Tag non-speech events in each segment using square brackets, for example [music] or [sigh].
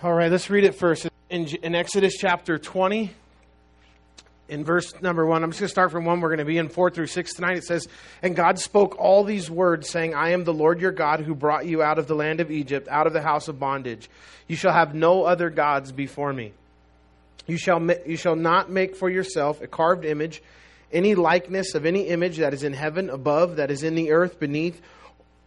All right, let's read it first. In, in Exodus chapter 20, in verse number one, I'm just going to start from one. We're going to be in four through six tonight. It says, And God spoke all these words, saying, I am the Lord your God who brought you out of the land of Egypt, out of the house of bondage. You shall have no other gods before me. You shall, you shall not make for yourself a carved image, any likeness of any image that is in heaven above, that is in the earth beneath,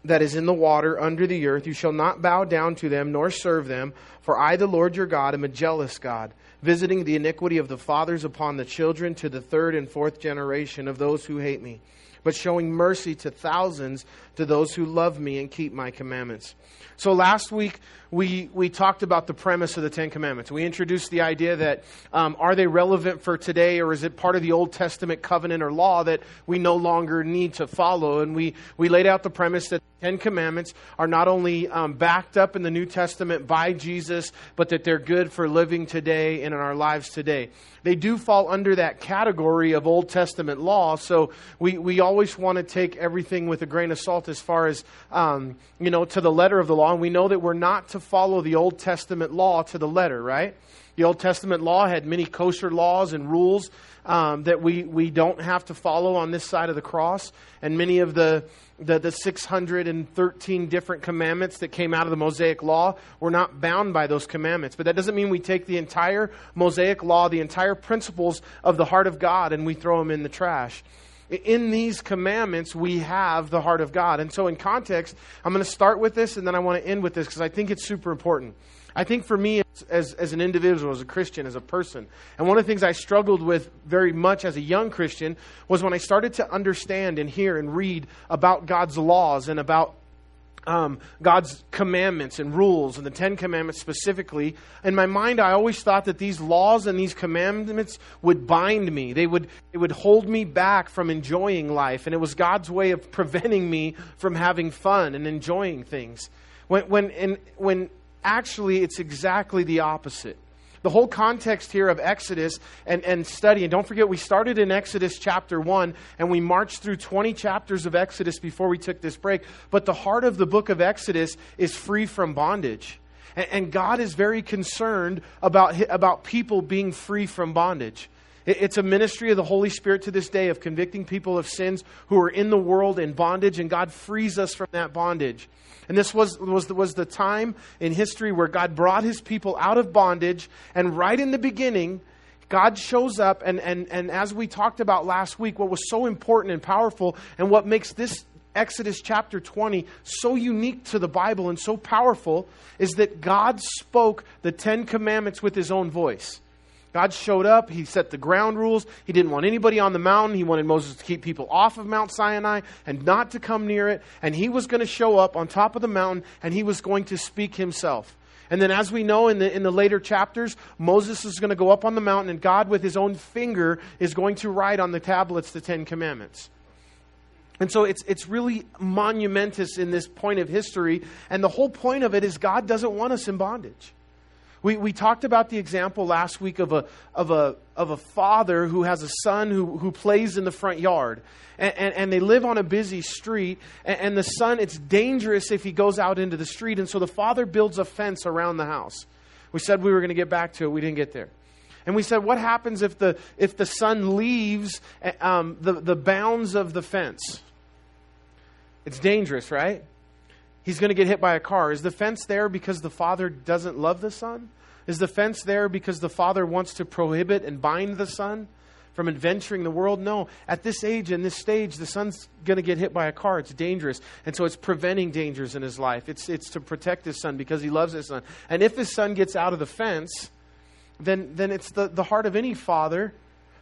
that is in the water under the earth. You shall not bow down to them nor serve them, for I, the Lord your God, am a jealous God, visiting the iniquity of the fathers upon the children to the third and fourth generation of those who hate me, but showing mercy to thousands to those who love me and keep my commandments. So last week we, we talked about the premise of the Ten Commandments. We introduced the idea that um, are they relevant for today or is it part of the Old Testament covenant or law that we no longer need to follow? And we, we laid out the premise that the Ten Commandments are not only um, backed up in the New Testament by Jesus, but that they're good for living today and in our lives today. They do fall under that category of Old Testament law, so we, we always want to take everything with a grain of salt as far as, um, you know, to the letter of the law. And we know that we're not to follow the Old Testament law to the letter, right? The Old Testament law had many kosher laws and rules um, that we, we don't have to follow on this side of the cross. And many of the, the, the 613 different commandments that came out of the Mosaic law were not bound by those commandments. But that doesn't mean we take the entire Mosaic law, the entire principles of the heart of God, and we throw them in the trash in these commandments, we have the heart of God. And so, in context, I'm going to start with this and then I want to end with this because I think it's super important. I think for me, as, as an individual, as a Christian, as a person, and one of the things I struggled with very much as a young Christian was when I started to understand and hear and read about God's laws and about um, God's commandments and rules, and the Ten Commandments specifically. In my mind, I always thought that these laws and these commandments would bind me. They would, it would hold me back from enjoying life, and it was God's way of preventing me from having fun and enjoying things. When, when, and, when actually, it's exactly the opposite the whole context here of Exodus and, and study, and don't forget, we started in Exodus chapter 1 and we marched through 20 chapters of Exodus before we took this break. But the heart of the book of Exodus is free from bondage. And, and God is very concerned about, about people being free from bondage. It's a ministry of the Holy Spirit to this day of convicting people of sins who are in the world in bondage, and God frees us from that bondage. And this was, was, was the time in history where God brought his people out of bondage. And right in the beginning, God shows up. And, and, and as we talked about last week, what was so important and powerful, and what makes this Exodus chapter 20 so unique to the Bible and so powerful, is that God spoke the Ten Commandments with his own voice. God showed up. He set the ground rules. He didn't want anybody on the mountain. He wanted Moses to keep people off of Mount Sinai and not to come near it. And he was going to show up on top of the mountain and he was going to speak himself. And then, as we know in the, in the later chapters, Moses is going to go up on the mountain and God, with his own finger, is going to write on the tablets the Ten Commandments. And so it's, it's really monumentous in this point of history. And the whole point of it is God doesn't want us in bondage. We, we talked about the example last week of a, of a, of a father who has a son who, who plays in the front yard. And, and, and they live on a busy street. And, and the son, it's dangerous if he goes out into the street. And so the father builds a fence around the house. We said we were going to get back to it. We didn't get there. And we said, what happens if the, if the son leaves um, the, the bounds of the fence? It's dangerous, right? He's going to get hit by a car. Is the fence there because the father doesn't love the son? Is the fence there because the father wants to prohibit and bind the son from adventuring the world? No. At this age and this stage, the son's going to get hit by a car. It's dangerous. And so it's preventing dangers in his life. It's, it's to protect his son because he loves his son. And if his son gets out of the fence, then, then it's the, the heart of any father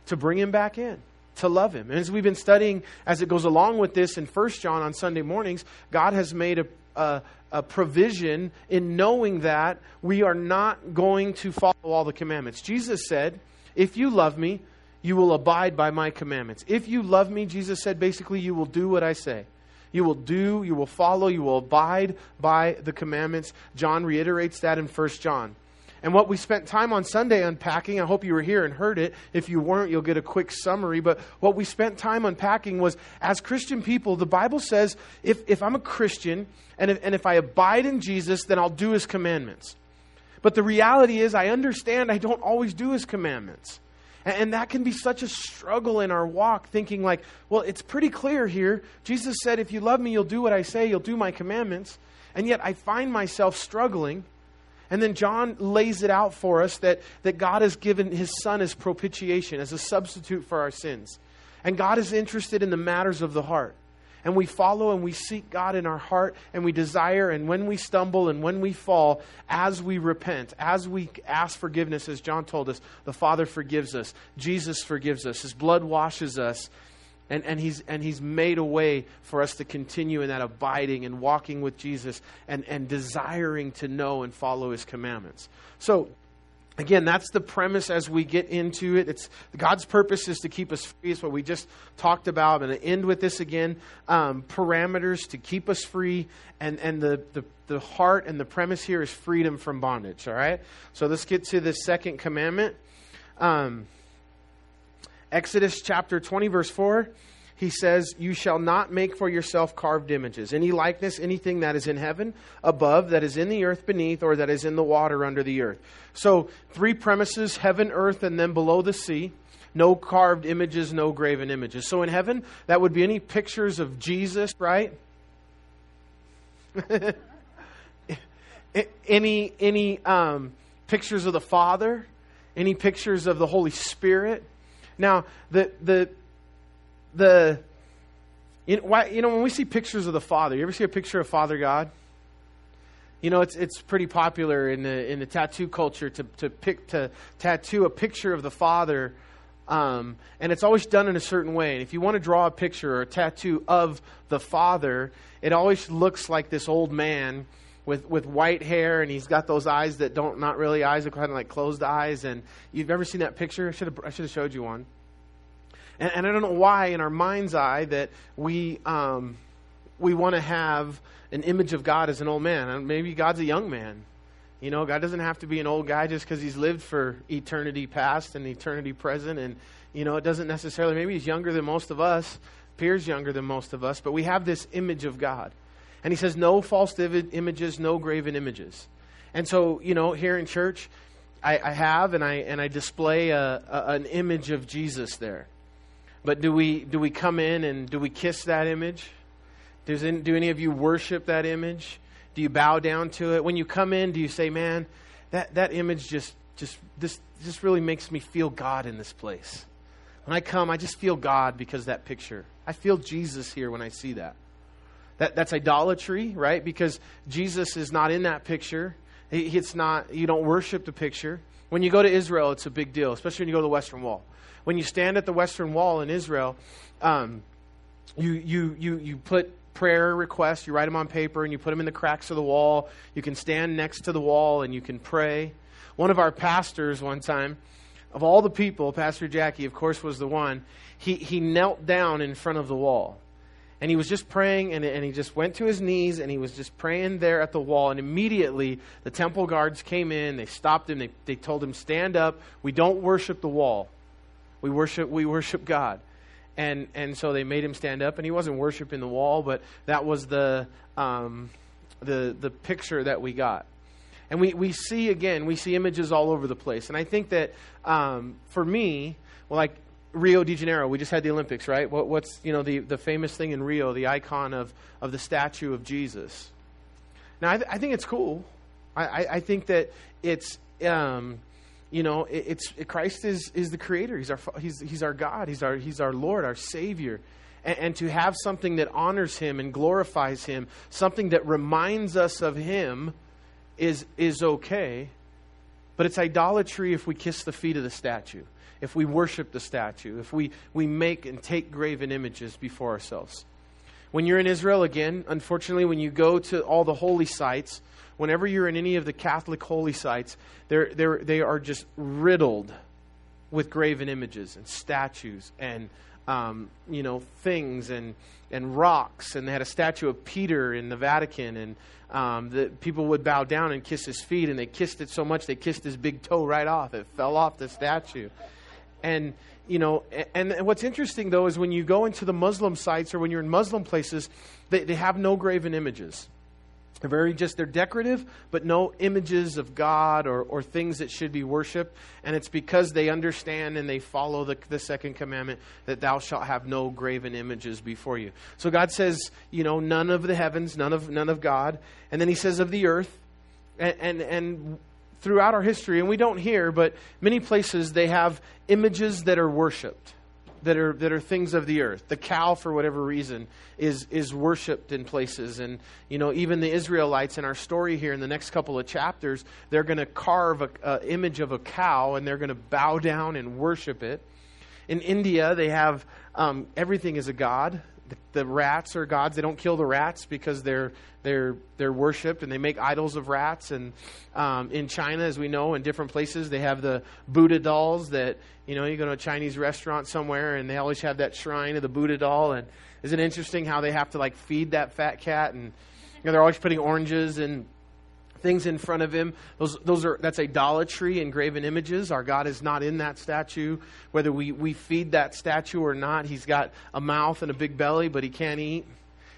to bring him back in to love him. And as we've been studying as it goes along with this in First John on Sunday mornings, God has made a, a, a, provision in knowing that we are not going to follow all the commandments. Jesus said, If you love me, you will abide by my commandments. If you love me, Jesus said, basically, you will do what I say. You will do, you will follow, you will abide by the commandments. John reiterates that in 1 John. And what we spent time on Sunday unpacking, I hope you were here and heard it. If you weren't, you'll get a quick summary. But what we spent time unpacking was as Christian people, the Bible says if, if I'm a Christian and if, and if I abide in Jesus, then I'll do his commandments. But the reality is, I understand I don't always do his commandments. And that can be such a struggle in our walk, thinking like, well, it's pretty clear here. Jesus said, if you love me, you'll do what I say, you'll do my commandments. And yet I find myself struggling. And then John lays it out for us that, that God has given his son as propitiation, as a substitute for our sins. And God is interested in the matters of the heart and we follow and we seek God in our heart and we desire, and when we stumble and when we fall, as we repent, as we ask forgiveness, as John told us, the Father forgives us, Jesus forgives us, His blood washes us. And, and, he's, and he's made a way for us to continue in that abiding and walking with Jesus and, and desiring to know and follow his commandments. So, Again, that's the premise as we get into it. It's God's purpose is to keep us free. It's what we just talked about. I'm going to end with this again. Um, parameters to keep us free, and and the, the the heart and the premise here is freedom from bondage. All right. So let's get to the second commandment. Um, Exodus chapter twenty, verse four he says, You shall not make for yourself carved images, any likeness, anything that is in heaven above, that is in the earth beneath, or that is in the water under the earth. So, three premises heaven, earth, and then below the sea. No carved images, no graven images. So, in heaven, that would be any pictures of Jesus, right? [laughs] any any um, pictures of the Father, any pictures of the Holy Spirit. Now, the the the you know, why, you know when we see pictures of the Father, you ever see a picture of Father God? You know, it's it's pretty popular in the in the tattoo culture to to pick to tattoo a picture of the Father, um, and it's always done in a certain way. And if you want to draw a picture or a tattoo of the Father, it always looks like this old man with with white hair, and he's got those eyes that don't not really eyes, they're kind of like closed eyes. And you've never seen that picture? I should have I should have showed you one. And, and I don't know why, in our mind's eye, that we, um, we want to have an image of God as an old man. And maybe God's a young man. You know, God doesn't have to be an old guy just because he's lived for eternity past and eternity present. And, you know, it doesn't necessarily, maybe he's younger than most of us, appears younger than most of us, but we have this image of God. And he says, no false images, no graven images. And so, you know, here in church, I, I have and I, and I display a, a, an image of Jesus there. But do we, do we come in and do we kiss that image? Does in, do any of you worship that image? Do you bow down to it? When you come in, do you say, man, that, that image just, just, this just really makes me feel God in this place? When I come, I just feel God because that picture. I feel Jesus here when I see that. That that's idolatry, right? Because Jesus is not in that picture. It's not, you don't worship the picture. When you go to Israel, it's a big deal, especially when you go to the Western Wall when you stand at the Western Wall in Israel, um, you, you, you, you put prayer requests, you write them on paper, and you put them in the cracks of the wall. You can stand next to the wall and you can pray. One of our pastors, one time, of all the people, Pastor Jackie, of course, was the one, he, he knelt down in front of the wall. And he was just praying, and, and he just went to his knees, and he was just praying there at the wall. And immediately, the temple guards came in. They stopped him. They, they told him, Stand up. We don't worship the wall. We worship, we worship God. And, and so they made him stand up, and he wasn't worshiping the wall, but that was the, um, the, the picture that we got. And we, we see, again, we see images all over the place. And I think that um, for me, like Rio de Janeiro, we just had the Olympics, right? What, what's, you know, the, the famous thing in Rio, the icon of, of the statue of Jesus. Now, I, th- I think it's cool. I, I, I think that it's, um, you know, it, it's it, Christ is is the creator. He's our he's he's our God. He's our he's our Lord, our Savior. And, and to have something that honors Him and glorifies Him, something that reminds us of Him, is is okay. But it's idolatry if we kiss the feet of the statue, if we worship the statue, if we, we make and take graven images before ourselves. When you're in Israel again, unfortunately, when you go to all the holy sites, whenever you're in any of the Catholic holy sites, they're, they're, they are just riddled with graven images and statues and um, you know things and and rocks. And they had a statue of Peter in the Vatican, and um, the people would bow down and kiss his feet, and they kissed it so much they kissed his big toe right off. It fell off the statue. And you know, and, and what's interesting though is when you go into the Muslim sites or when you're in Muslim places, they, they have no graven images. They're very just, they're decorative, but no images of God or, or things that should be worshiped. And it's because they understand and they follow the, the second commandment that thou shalt have no graven images before you. So God says, you know, none of the heavens, none of, none of God. And then he says of the earth. And, and, and throughout our history, and we don't hear, but many places they have images that are worshiped that are that are things of the earth. The cow, for whatever reason, is is worshipped in places, and you know even the Israelites in our story here in the next couple of chapters, they're going to carve an image of a cow and they're going to bow down and worship it. In India, they have um, everything is a god. The, rats are gods. They don't kill the rats because they're they're they're worshipped and they make idols of rats. And um, in China, as we know, in different places, they have the Buddha dolls that you know you go to a Chinese restaurant somewhere and they always have that shrine of the Buddha doll. And isn't it interesting how they have to like feed that fat cat and you know they're always putting oranges and things in front of him. Those, those are, that's idolatry and graven images. Our God is not in that statue. Whether we, we feed that statue or not, he's got a mouth and a big belly, but he can't eat.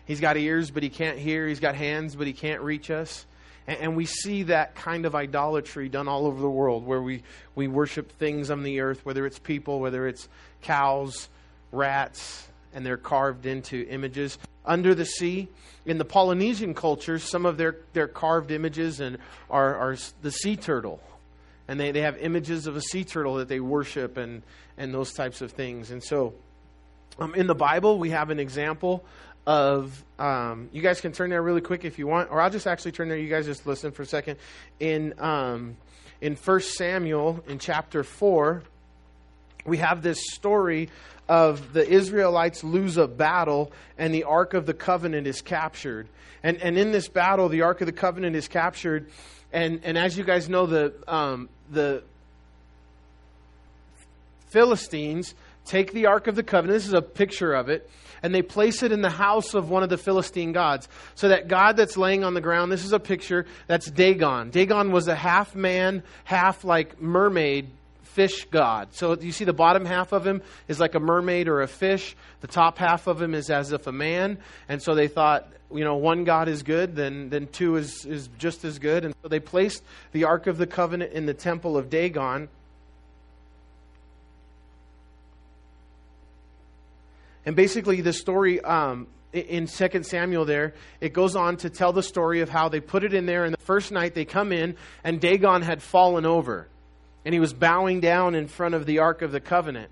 He's got ears, but he can't hear. He's got hands, but he can't reach us. And, and we see that kind of idolatry done all over the world where we, we worship things on the earth, whether it's people, whether it's cows, rats, and they're carved into images. Under the sea, in the Polynesian cultures, some of their, their carved images and are, are the sea turtle. And they, they have images of a sea turtle that they worship and, and those types of things. And so um, in the Bible, we have an example of um, you guys can turn there really quick if you want, or I'll just actually turn there. You guys just listen for a second. In um, in First Samuel in chapter four, we have this story of the Israelites lose a battle and the Ark of the Covenant is captured. And, and in this battle, the Ark of the Covenant is captured. And, and as you guys know, the, um, the Philistines take the Ark of the Covenant. This is a picture of it. And they place it in the house of one of the Philistine gods. So that God that's laying on the ground, this is a picture, that's Dagon. Dagon was a half man, half like mermaid fish god. So you see the bottom half of him is like a mermaid or a fish. The top half of him is as if a man. And so they thought, you know, one God is good, then, then two is, is just as good. And so they placed the Ark of the Covenant in the temple of Dagon. And basically, the story um, in 2 Samuel there, it goes on to tell the story of how they put it in there, and the first night they come in, and Dagon had fallen over and he was bowing down in front of the Ark of the Covenant.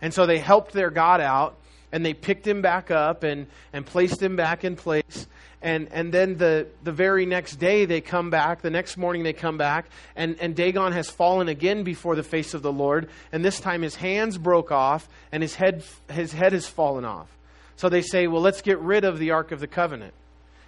And so they helped their God out and they picked him back up and, and placed him back in place. And, and then the, the very next day they come back, the next morning they come back, and, and Dagon has fallen again before the face of the Lord. And this time his hands broke off and his head, his head has fallen off. So they say, well, let's get rid of the Ark of the Covenant.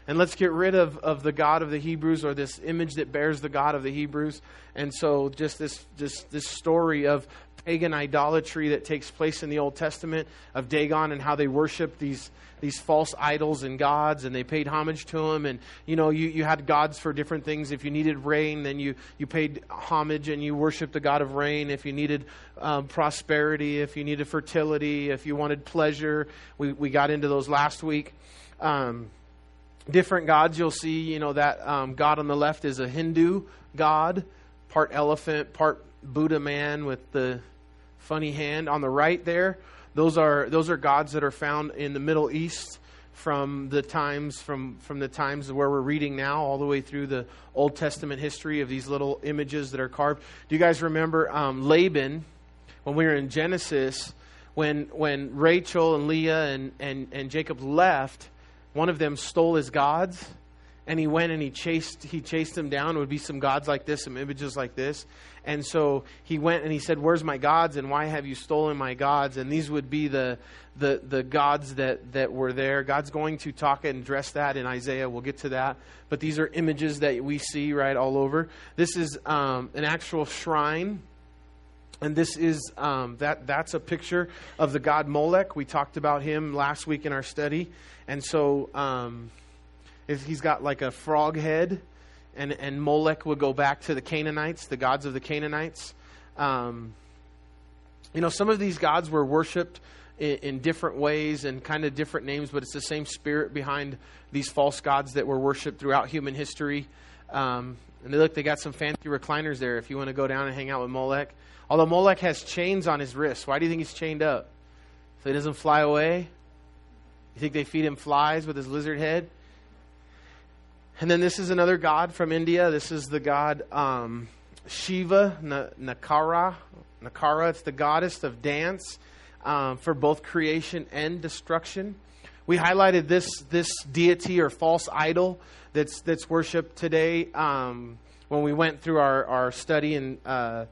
And let's get rid of, of the God of the Hebrews or this image that bears the God of the Hebrews. And so just this, just this story of pagan idolatry that takes place in the Old Testament of Dagon and how they worship these these false idols and gods and they paid homage to them and you know you, you had gods for different things. If you needed rain then you, you paid homage and you worshiped the god of rain. If you needed um, prosperity if you needed fertility if you wanted pleasure. We, we got into those last week. Um, different gods. You'll see you know that um, god on the left is a hindu god part elephant part buddha man with the funny hand. On the right there those are those are gods that are found in the middle east from the times from from the times where we're reading now all the way through the old testament history of these little images that are carved. Do you guys remember um, laban when we were in genesis when when rachel and leah and, and, and jacob left one of them stole his gods and he went and he chased he chased them down. It would be some gods like this some images like this. And so he went and he said where's my gods and why have you stolen my gods? And these would be the the the gods that that were there. God's going to talk and address that in isaiah. We'll get to that. But these are images that we see right all over. This is um, an actual shrine and this is um, that that's a picture of the god molech we talked about him last week in our study and so um, he's got like a frog head, and, and Molech would go back to the Canaanites, the gods of the Canaanites. Um, you know, some of these gods were worshipped in, in different ways and kind of different names, but it's the same spirit behind these false gods that were worshipped throughout human history. Um, and they look, they got some fancy recliners there if you want to go down and hang out with Molech. Although Molech has chains on his wrists. Why do you think he's chained up? So he doesn't fly away? You think they feed him flies with his lizard head? And then this is another god from India. This is the god um, Shiva, Nakara. Nakara, it's the goddess of dance um, for both creation and destruction. We highlighted this, this deity or false idol that's, that's worshipped today um, when we went through our, our study in, uh,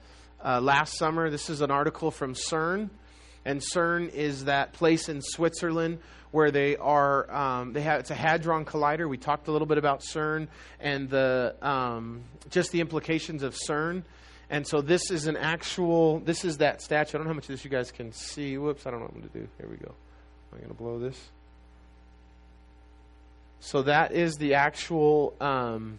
uh, last summer. This is an article from CERN. And CERN is that place in Switzerland where they are um, they have it's a hadron collider. We talked a little bit about CERN and the um, just the implications of CERN. And so this is an actual this is that statue. I don't know how much of this you guys can see. Whoops, I don't know what I'm going to do. Here we go. Am I going to blow this? So that is the actual um,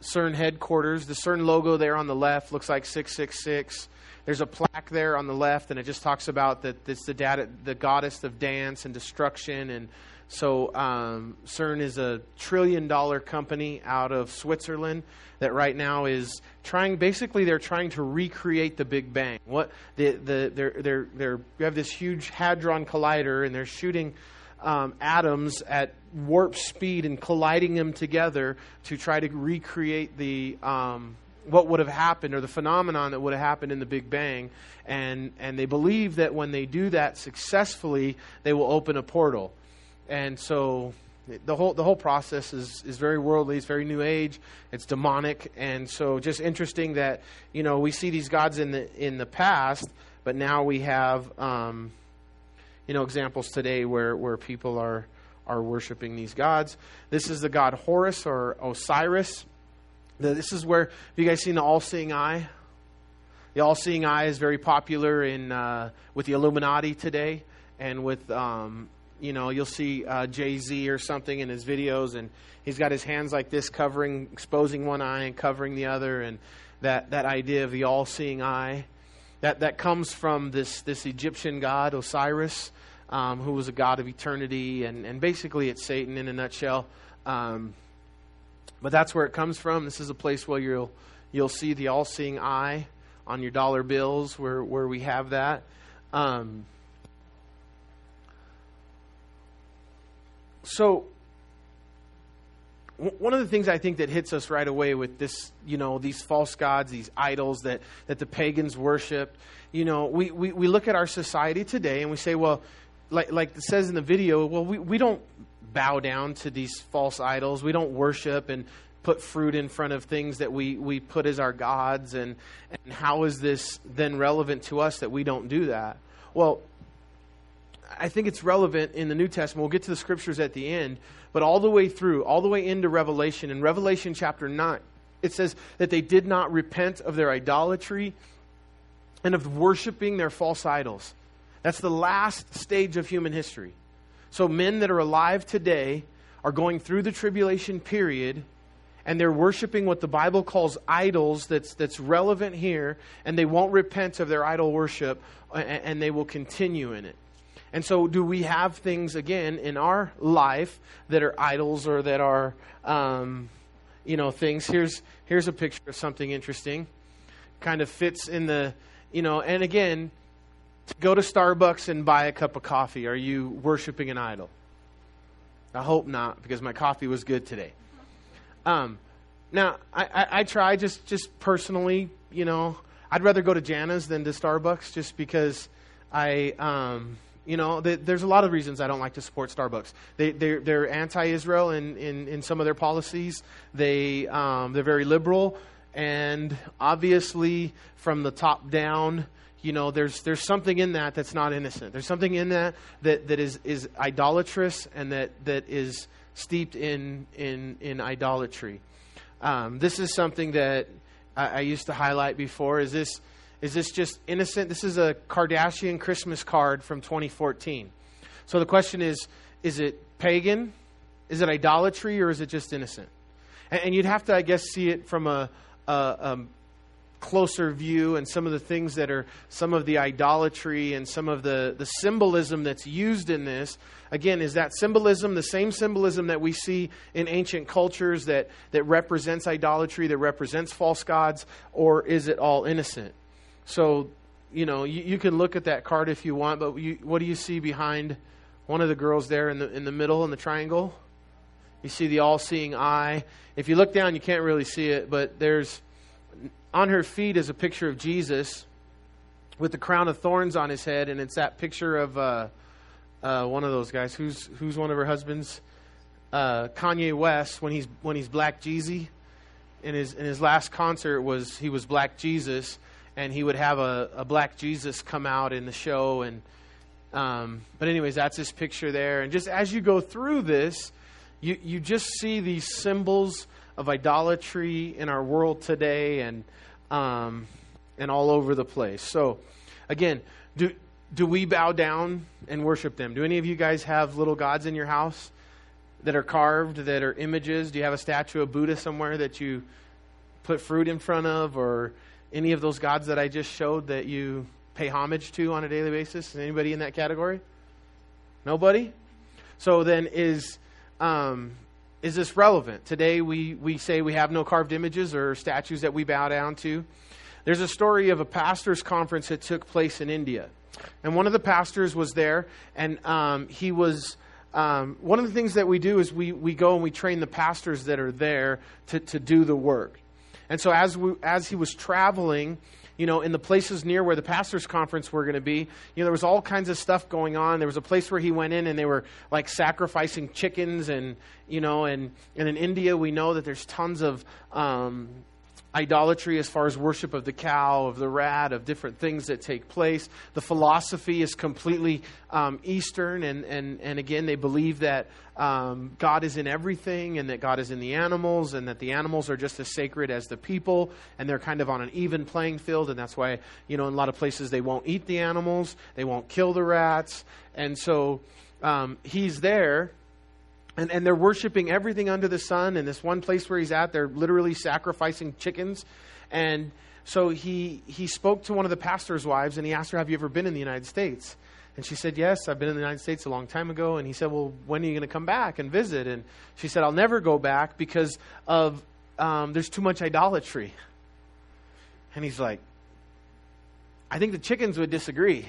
CERN headquarters. The CERN logo there on the left looks like 666. There's a plaque there on the left, and it just talks about that it's the, data, the goddess of dance and destruction. And so um, CERN is a trillion dollar company out of Switzerland that right now is trying. Basically, they're trying to recreate the Big Bang. What the the they're they're they're you have this huge hadron collider, and they're shooting um, atoms at warp speed and colliding them together to try to recreate the um, what would have happened or the phenomenon that would have happened in the Big Bang. And, and they believe that when they do that successfully, they will open a portal. And so the whole, the whole process is, is very worldly, it's very new age, it's demonic. And so just interesting that, you know, we see these gods in the, in the past, but now we have, um, you know, examples today where, where people are, are worshiping these gods. This is the god Horus or Osiris. This is where, have you guys seen the all seeing eye? The all seeing eye is very popular in, uh, with the Illuminati today. And with, um, you know, you'll see uh, Jay Z or something in his videos, and he's got his hands like this, covering, exposing one eye and covering the other. And that, that idea of the all seeing eye, that, that comes from this, this Egyptian god, Osiris, um, who was a god of eternity. And, and basically, it's Satan in a nutshell. Um, but that's where it comes from. This is a place where you'll you'll see the all-seeing eye on your dollar bills, where where we have that. Um, so one of the things I think that hits us right away with this, you know, these false gods, these idols that, that the pagans worship, you know, we, we, we look at our society today and we say, well, like, like it says in the video, well, we, we don't bow down to these false idols. We don't worship and put fruit in front of things that we, we put as our gods. And, and how is this then relevant to us that we don't do that? Well, I think it's relevant in the New Testament. We'll get to the scriptures at the end, but all the way through, all the way into Revelation, in Revelation chapter 9, it says that they did not repent of their idolatry and of worshiping their false idols. That's the last stage of human history. So, men that are alive today are going through the tribulation period and they're worshiping what the Bible calls idols that's, that's relevant here, and they won't repent of their idol worship, and, and they will continue in it. And so, do we have things, again, in our life that are idols or that are, um, you know, things? Here's, here's a picture of something interesting. Kind of fits in the, you know, and again, to go to Starbucks and buy a cup of coffee, are you worshiping an idol? I hope not, because my coffee was good today. Um, now, I, I, I, try just, just personally, you know, I'd rather go to Jana's than to Starbucks just because I, um, you know, they, there's a lot of reasons I don't like to support Starbucks. They, they're, they're anti-Israel in, in, in some of their policies. They, um, they're very liberal. And obviously, from the top down, you know, there's, there's something in that that's not innocent. There's something in that that, that is, is idolatrous and that, that is steeped in, in, in idolatry. Um, this is something that I, I used to highlight before. Is this, is this just innocent? This is a Kardashian Christmas card from 2014. So the question is is it pagan? Is it idolatry? Or is it just innocent? And, and you'd have to, I guess, see it from a, a, a closer view and some of the things that are some of the idolatry and some of the, the symbolism that's used in this again is that symbolism the same symbolism that we see in ancient cultures that, that represents idolatry that represents false gods or is it all innocent so you know you, you can look at that card if you want but you, what do you see behind one of the girls there in the in the middle in the triangle you see the all-seeing eye if you look down you can't really see it but there's on her feet is a picture of Jesus with the crown of thorns on his head, and it's that picture of uh, uh, one of those guys. Who's who's one of her husbands? Uh, Kanye West when he's when he's Black Jeezy. In his in his last concert was he was Black Jesus, and he would have a, a Black Jesus come out in the show. And um, but anyways, that's his picture there. And just as you go through this, you you just see these symbols of idolatry in our world today, and um, and all over the place. So, again, do do we bow down and worship them? Do any of you guys have little gods in your house that are carved, that are images? Do you have a statue of Buddha somewhere that you put fruit in front of, or any of those gods that I just showed that you pay homage to on a daily basis? Is anybody in that category? Nobody. So then, is um, is this relevant? Today we, we say we have no carved images or statues that we bow down to. There's a story of a pastor's conference that took place in India. And one of the pastors was there, and um, he was. Um, one of the things that we do is we, we go and we train the pastors that are there to, to do the work. And so as, we, as he was traveling, you know, in the places near where the pastors' conference were going to be, you know, there was all kinds of stuff going on. There was a place where he went in and they were like sacrificing chickens and, you know, and, and in India we know that there's tons of um, idolatry as far as worship of the cow, of the rat, of different things that take place. The philosophy is completely um, Eastern, and, and, and again, they believe that um, God is in everything and that God is in the animals and that the animals are just as sacred as the people and they're kind of on an even playing field. And that's why, you know, in a lot of places they won't eat the animals, they won't kill the rats. And so um, he's there and, and they're worshiping everything under the sun. And this one place where he's at, they're literally sacrificing chickens. And so he, he spoke to one of the pastor's wives and he asked her, Have you ever been in the United States? And she said, Yes, I've been in the United States a long time ago. And he said, Well, when are you going to come back and visit? And she said, I'll never go back because of um, there's too much idolatry. And he's like, I think the chickens would disagree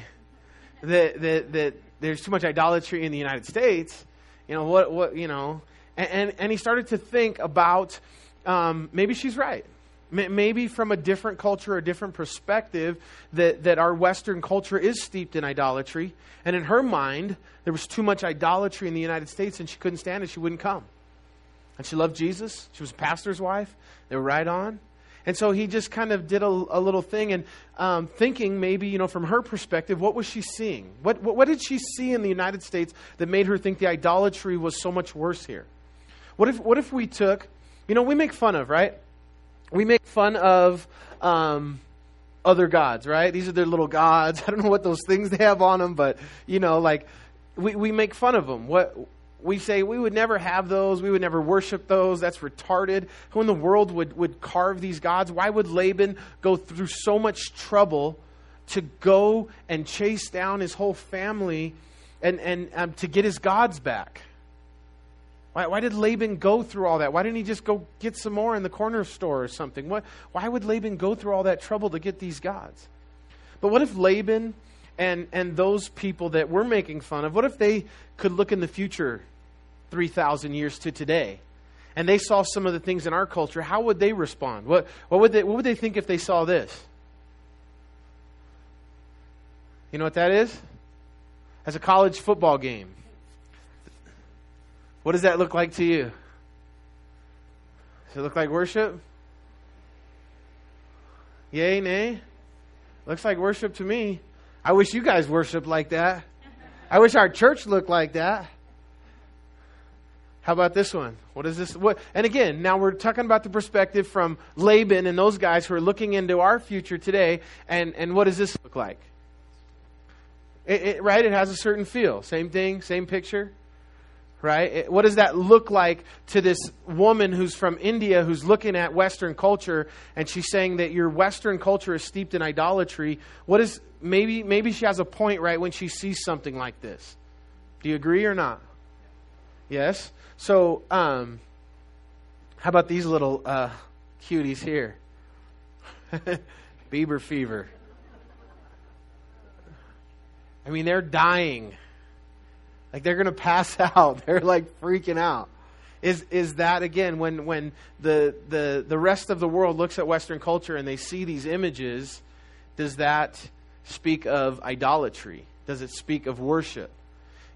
that, that, that there's too much idolatry in the United States. You know, what, what you know. And, and, and he started to think about um, maybe she's right maybe from a different culture, a different perspective, that, that our Western culture is steeped in idolatry. And in her mind, there was too much idolatry in the United States, and she couldn't stand it. She wouldn't come. And she loved Jesus. She was a pastor's wife. They were right on. And so he just kind of did a, a little thing and um, thinking maybe, you know, from her perspective, what was she seeing? What, what, what did she see in the United States that made her think the idolatry was so much worse here? What if, what if we took, you know, we make fun of, right? we make fun of um, other gods, right? These are their little gods. [laughs] I don't know what those things they have on them, but you know, like we, we make fun of them. What we say we would never have those, we would never worship those. That's retarded. Who in the world would would carve these gods? Why would Laban go through so much trouble to go and chase down his whole family and and um, to get his gods back? Why, why did Laban go through all that? Why didn't he just go get some more in the corner store or something? What, why would Laban go through all that trouble to get these gods? But what if Laban and, and those people that we're making fun of, what if they could look in the future 3,000 years to today? And they saw some of the things in our culture, how would they respond? What, what, would they, what would they think if they saw this? You know what that is? As a college football game. What does that look like to you? Does it look like worship? Yay, nay? Looks like worship to me. I wish you guys worshiped like that. I wish our church looked like that. How about this one? What is this? What? And again, now we're talking about the perspective from Laban and those guys who are looking into our future today. And, and what does this look like? It, it, right? It has a certain feel. Same thing, same picture. Right? What does that look like to this woman who's from India who's looking at Western culture and she's saying that your Western culture is steeped in idolatry? What is maybe maybe she has a point right when she sees something like this. Do you agree or not? Yes. So, um, how about these little uh, cuties here? [laughs] Bieber fever. I mean, they're dying. Like they're going to pass [laughs] out. They're like freaking out. Is is that again when when the the the rest of the world looks at Western culture and they see these images? Does that speak of idolatry? Does it speak of worship?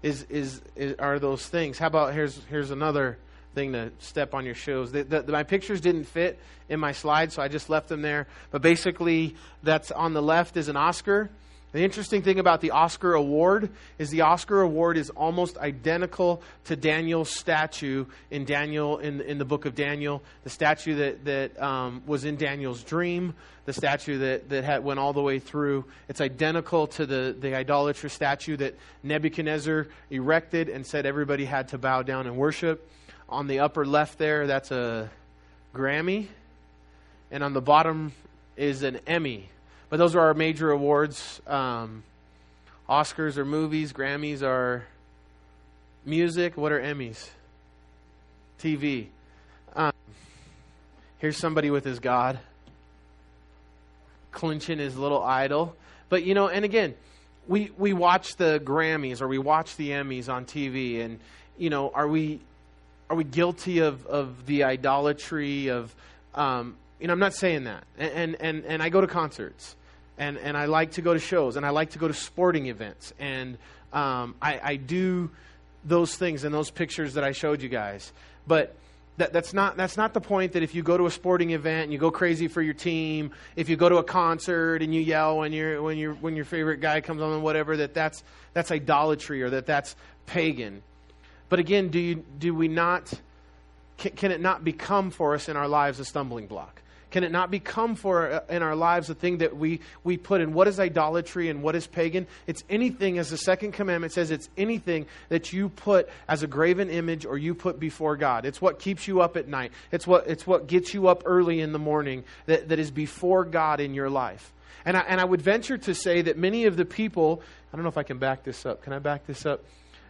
Is is, is are those things? How about here's here's another thing to step on your shoes. The, the, my pictures didn't fit in my slides, so I just left them there. But basically, that's on the left is an Oscar, the interesting thing about the Oscar award is the Oscar award is almost identical to Daniel's statue in Daniel in, in the book of Daniel, the statue that that um, was in Daniel's dream, the statue that that had, went all the way through. It's identical to the the idolatrous statue that Nebuchadnezzar erected and said everybody had to bow down and worship. On the upper left there, that's a Grammy, and on the bottom is an Emmy. But those are our major awards. Um, Oscars are movies, Grammys are music. What are Emmys? TV. Um, here's somebody with his God, clinching his little idol. But, you know, and again, we, we watch the Grammys or we watch the Emmys on TV, and, you know, are we, are we guilty of, of the idolatry of, um, you know, I'm not saying that. And, and, and I go to concerts and, and I like to go to shows, and I like to go to sporting events, and um, I, I do those things and those pictures that I showed you guys. But that, that's not that's not the point. That if you go to a sporting event and you go crazy for your team, if you go to a concert and you yell when your when your when your favorite guy comes on, and whatever, that that's that's idolatry or that that's pagan. But again, do you do we not? Can, can it not become for us in our lives a stumbling block? Can it not become for uh, in our lives a thing that we, we put in what is idolatry and what is pagan? It's anything, as the second commandment says, it's anything that you put as a graven image or you put before God. It's what keeps you up at night. It's what, it's what gets you up early in the morning that, that is before God in your life. And I, and I would venture to say that many of the people, I don't know if I can back this up. Can I back this up?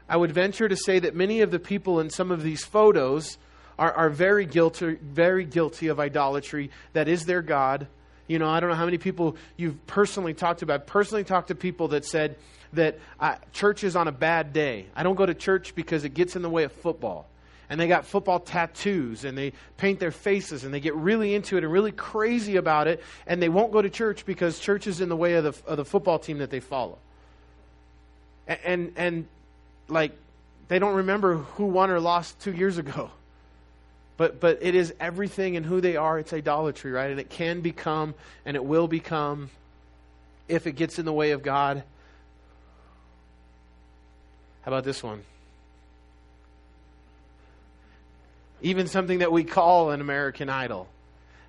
I would venture to say that many of the people in some of these photos are, are very guilty, very guilty of idolatry. That is their God. You know, I don't know how many people you've personally talked to. I've personally talked to people that said that uh, church is on a bad day. I don't go to church because it gets in the way of football. And they got football tattoos and they paint their faces and they get really into it and really crazy about it. And they won't go to church because church is in the way of the, of the football team that they follow. And, and, and like, they don't remember who won or lost two years ago. But, but it is everything in who they are. It's idolatry, right? And it can become, and it will become, if it gets in the way of God. How about this one? Even something that we call an American Idol.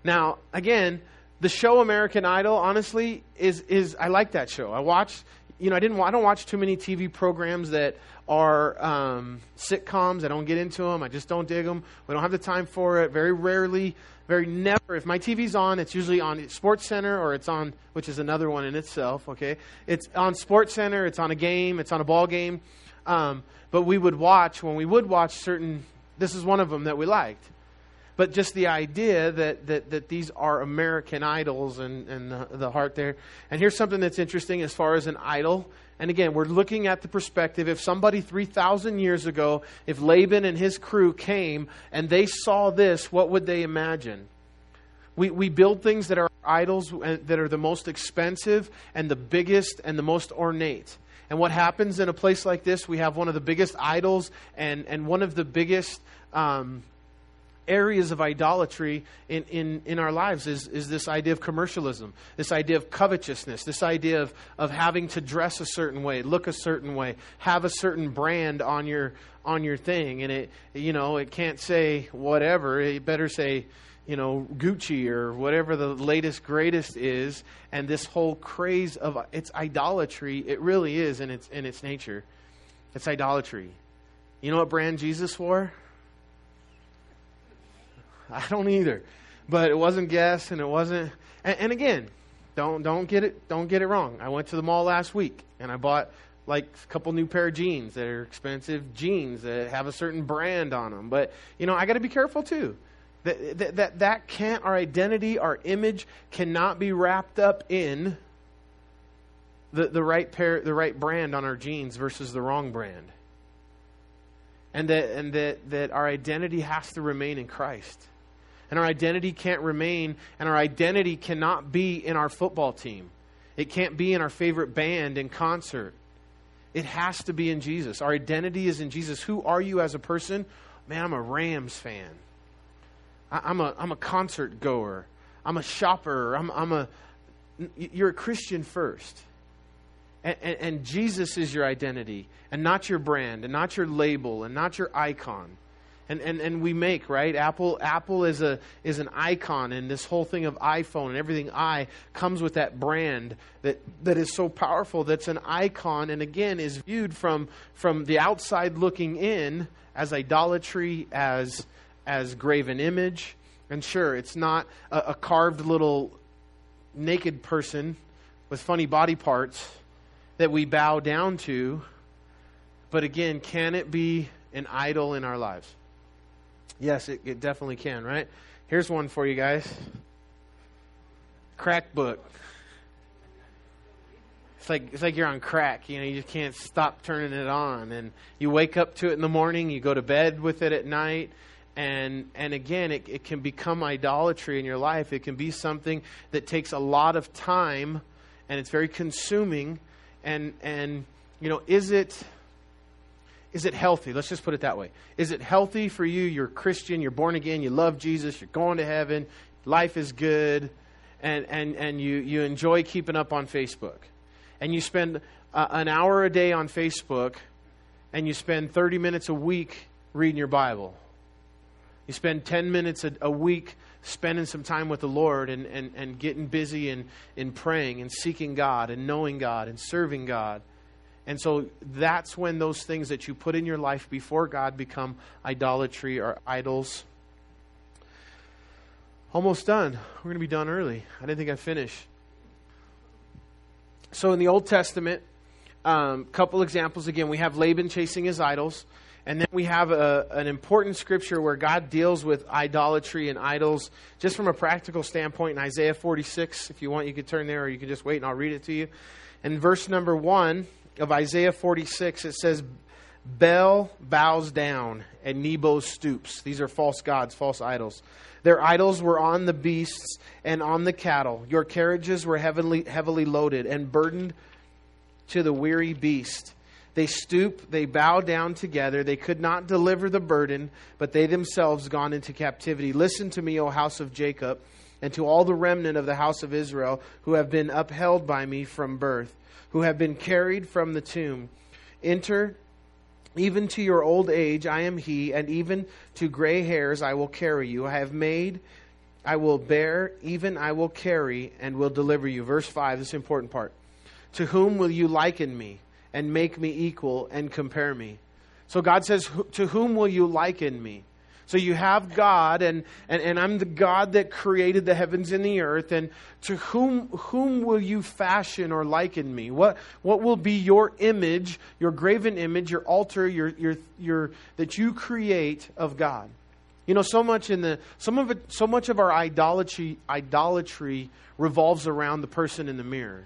Now, again, the show American Idol, honestly, is is I like that show. I watch, you know, I didn't I don't watch too many TV programs that are um, sitcoms. I don't get into them. I just don't dig them. We don't have the time for it. Very rarely, very never. If my TV's on, it's usually on Sports Center or it's on, which is another one in itself. Okay, it's on Sports Center. It's on a game. It's on a ball game. Um, but we would watch when we would watch certain. This is one of them that we liked. But just the idea that, that, that these are American idols and, and the, the heart there. And here's something that's interesting as far as an idol and again, we're looking at the perspective if somebody 3,000 years ago, if Laban and his crew came and they saw this, what would they imagine? We, we build things that are idols that are the most expensive and the biggest and the most ornate. And what happens in a place like this, we have one of the biggest idols and, and one of the biggest um, areas of idolatry in, in, in our lives is, is this idea of commercialism, this idea of covetousness, this idea of, of having to dress a certain way, look a certain way, have a certain brand on your on your thing. And it you know, it can't say whatever. It better say, you know, Gucci or whatever the latest greatest is. And this whole craze of it's idolatry, it really is in its in its nature. It's idolatry. You know what brand Jesus wore? I don't either. But it wasn't Guess and it wasn't and, and again, don't don't get it don't get it wrong. I went to the mall last week and I bought like a couple new pair of jeans that are expensive jeans that have a certain brand on them. But you know, I got to be careful too. That, that that that can't our identity, our image cannot be wrapped up in the, the right pair the right brand on our jeans versus the wrong brand. And that and that that our identity has to remain in Christ. And our identity can't remain, and our identity cannot be in our football team. It can't be in our favorite band in concert. It has to be in Jesus. Our identity is in Jesus. Who are you as a person? Man, I'm a Rams fan. I, am a, I'm a concert goer. I'm a shopper. I'm, I'm a, you're a Christian first. And, and, and Jesus is your identity, and not your brand, and not your label, and not your icon and, and, and we make right? Apple apple is a is an icon and this whole thing of iphone and everything i comes with that brand that that is so powerful that's an icon and again is viewed from from the outside looking in as idolatry as as graven image. And sure it's not a, a carved little naked person with funny body parts that we bow down to but again can it be an idol in our lives Yes, it, it definitely can, right? Here's one for you guys crack book. It's like it's like you're on crack, you know, you just can't stop turning it on and you wake up to it in the morning, you go to bed with it at night, and and again it, it can become idolatry in your life. It can be something that takes a lot of time and it's very consuming and and you know, is it is it healthy? Let's just put it that way. Is it healthy for you? You're Christian, you're born again, you love Jesus, you're going to heaven, life is good, and, and, and you, you enjoy keeping up on Facebook. And you spend uh, an hour a day on Facebook, and you spend 30 minutes a week reading your Bible. You spend 10 minutes a, a week spending some time with the Lord and, and, and getting busy in, in praying and seeking God and knowing God and serving God. And so that's when those things that you put in your life before God become idolatry or idols. Almost done. We're going to be done early. I didn't think I'd finish. So in the Old Testament, a um, couple examples again. We have Laban chasing his idols. And then we have a, an important scripture where God deals with idolatry and idols just from a practical standpoint in Isaiah 46. If you want, you could turn there or you can just wait and I'll read it to you. In verse number 1, of Isaiah 46, it says, Bel bows down and Nebo stoops. These are false gods, false idols. Their idols were on the beasts and on the cattle. Your carriages were heavily, heavily loaded and burdened to the weary beast. They stoop, they bow down together. They could not deliver the burden, but they themselves gone into captivity. Listen to me, O house of Jacob, and to all the remnant of the house of Israel who have been upheld by me from birth who have been carried from the tomb. Enter even to your old age, I am he, and even to gray hairs I will carry you. I have made, I will bear, even I will carry, and will deliver you. Verse 5, this important part. To whom will you liken me, and make me equal, and compare me? So God says, To whom will you liken me? So you have God, and, and, and I'm the God that created the heavens and the earth. And to whom, whom will you fashion or liken me? What, what will be your image, your graven image, your altar, your, your, your, that you create of God? You know, so much in the some of it, so much of our idolatry idolatry revolves around the person in the mirror.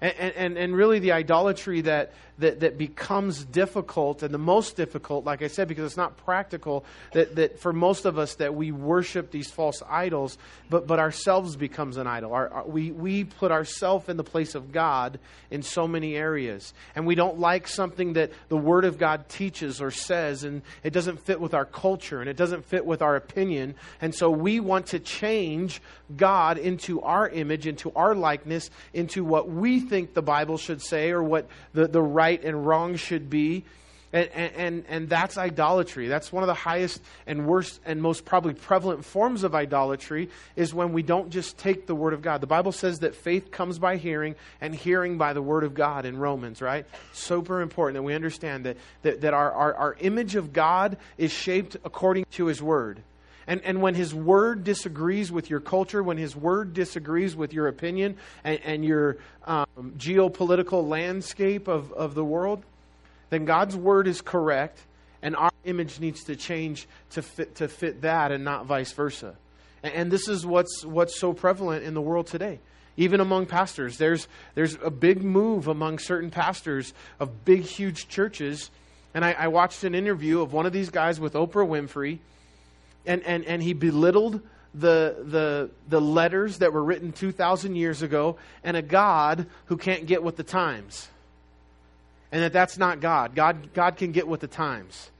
And, and, and really, the idolatry that, that, that becomes difficult, and the most difficult, like I said, because it's not practical, that, that for most of us, that we worship these false idols, but, but ourselves becomes an idol. Our, our, we, we put ourselves in the place of God in so many areas. And we don't like something that the Word of God teaches or says, and it doesn't fit with our culture, and it doesn't fit with our opinion. And so we want to change God into our image, into our likeness, into what we think the Bible should say or what the, the right and wrong should be. And, and, and that's idolatry. That's one of the highest and worst and most probably prevalent forms of idolatry is when we don't just take the Word of God. The Bible says that faith comes by hearing and hearing by the Word of God in Romans, right? Super important that we understand that, that, that our, our, our image of God is shaped according to His Word. And, and when his word disagrees with your culture, when his word disagrees with your opinion and, and your um, geopolitical landscape of, of the world, then God's word is correct, and our image needs to change to fit, to fit that and not vice versa. And, and this is what's, what's so prevalent in the world today. Even among pastors, there's, there's a big move among certain pastors of big, huge churches. And I, I watched an interview of one of these guys with Oprah Winfrey and, and, and he belittled the, the, the letters that were written 2,000 years ago and a God who can't get with the times. And that that's not God. God, God can get with the times.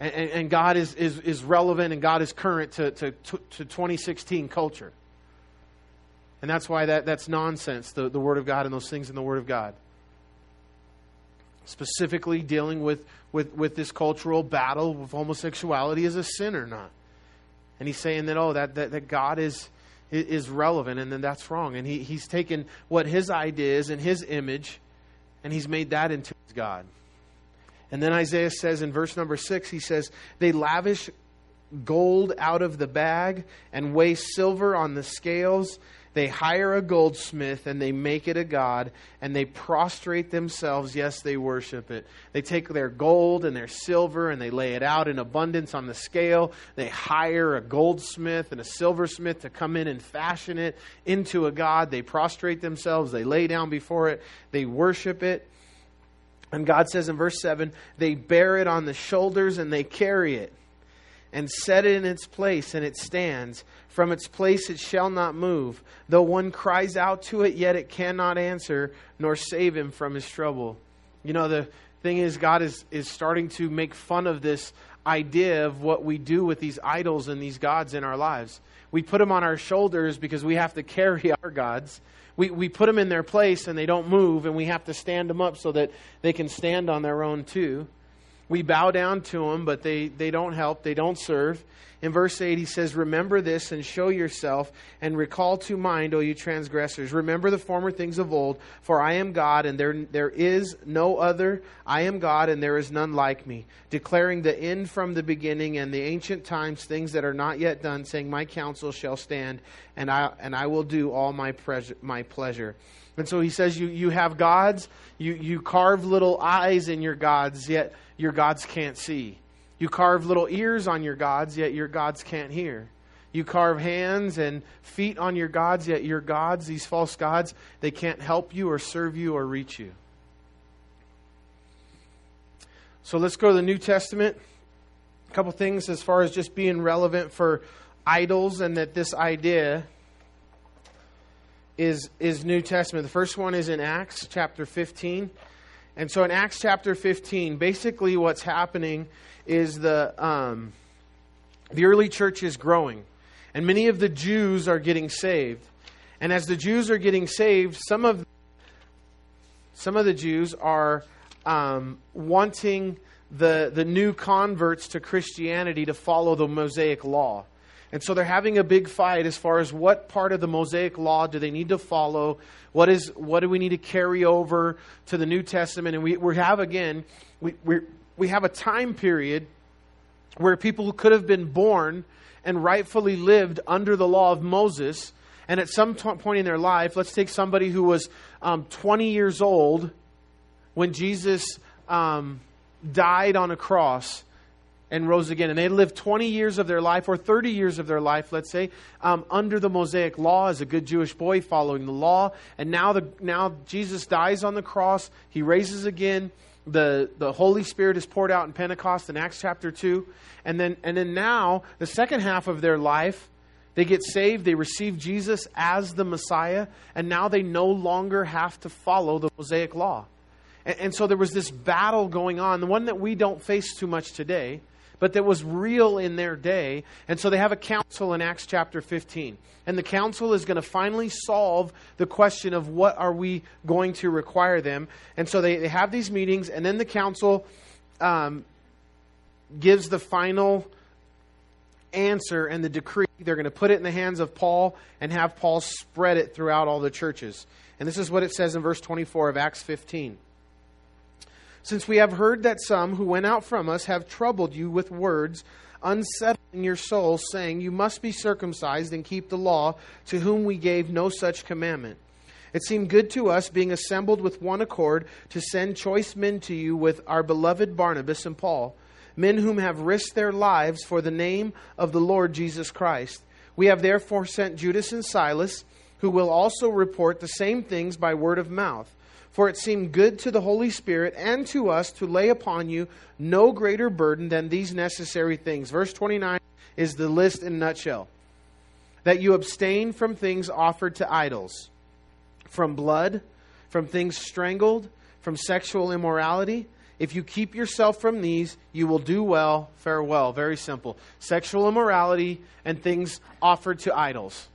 And, and, and God is, is, is relevant and God is current to, to, to 2016 culture. And that's why that, that's nonsense, the, the Word of God and those things in the Word of God. Specifically dealing with, with, with this cultural battle of homosexuality is a sin or not. And he's saying that, oh, that, that, that God is, is relevant, and then that's wrong. And he, he's taken what his idea is and his image, and he's made that into God. And then Isaiah says in verse number six, he says, They lavish gold out of the bag and weigh silver on the scales. They hire a goldsmith and they make it a god and they prostrate themselves. Yes, they worship it. They take their gold and their silver and they lay it out in abundance on the scale. They hire a goldsmith and a silversmith to come in and fashion it into a god. They prostrate themselves. They lay down before it. They worship it. And God says in verse 7 they bear it on the shoulders and they carry it and set it in its place, and it stands. From its place it shall not move. Though one cries out to it, yet it cannot answer, nor save him from his trouble. You know, the thing is, God is, is starting to make fun of this idea of what we do with these idols and these gods in our lives. We put them on our shoulders because we have to carry [laughs] our gods. We, we put them in their place and they don't move, and we have to stand them up so that they can stand on their own too. We bow down to them, but they, they don't help, they don't serve. In verse 8, he says, Remember this and show yourself, and recall to mind, O you transgressors. Remember the former things of old, for I am God, and there, there is no other. I am God, and there is none like me, declaring the end from the beginning and the ancient times, things that are not yet done, saying, My counsel shall stand, and I, and I will do all my, pre- my pleasure. And so he says, you, you have gods, you, you carve little eyes in your gods, yet your gods can't see. You carve little ears on your gods, yet your gods can't hear. You carve hands and feet on your gods, yet your gods, these false gods, they can't help you or serve you or reach you. So let's go to the New Testament. A couple things as far as just being relevant for idols and that this idea is, is New Testament. The first one is in Acts chapter 15. And so in Acts chapter 15, basically what's happening is the, um, the early church is growing. And many of the Jews are getting saved. And as the Jews are getting saved, some of, some of the Jews are um, wanting the, the new converts to Christianity to follow the Mosaic law. And so they're having a big fight as far as what part of the Mosaic law do they need to follow? What, is, what do we need to carry over to the New Testament? And we, we have, again, we, we have a time period where people who could have been born and rightfully lived under the law of Moses. And at some t- point in their life, let's take somebody who was um, 20 years old when Jesus um, died on a cross and rose again. And they lived 20 years of their life, or 30 years of their life, let's say, um, under the Mosaic law as a good Jewish boy following the law. And now, the, now Jesus dies on the cross, he raises again. The, the Holy Spirit is poured out in Pentecost in Acts chapter 2. And then, and then now, the second half of their life, they get saved, they receive Jesus as the Messiah, and now they no longer have to follow the Mosaic law. And, and so there was this battle going on, the one that we don't face too much today but that was real in their day. And so they have a council in Acts chapter 15. And the council is going to finally solve the question of what are we going to require them. And so they, they have these meetings, and then the council um, gives the final answer and the decree. They're going to put it in the hands of Paul and have Paul spread it throughout all the churches. And this is what it says in verse 24 of Acts 15. Since we have heard that some who went out from us have troubled you with words, unsettling your souls, saying, You must be circumcised and keep the law, to whom we gave no such commandment. It seemed good to us, being assembled with one accord, to send choice men to you with our beloved Barnabas and Paul men whom have risked their lives for the name of the Lord Jesus Christ. We have therefore sent Judas and Silas, who will also report the same things by word of mouth. For it seemed good to the Holy Spirit and to us to lay upon you no greater burden than these necessary things. Verse 29 is the list in a nutshell. That you abstain from things offered to idols, from blood, from things strangled, from sexual immorality if you keep yourself from these, you will do well. Farewell. Very simple. Sexual immorality and things offered to idols.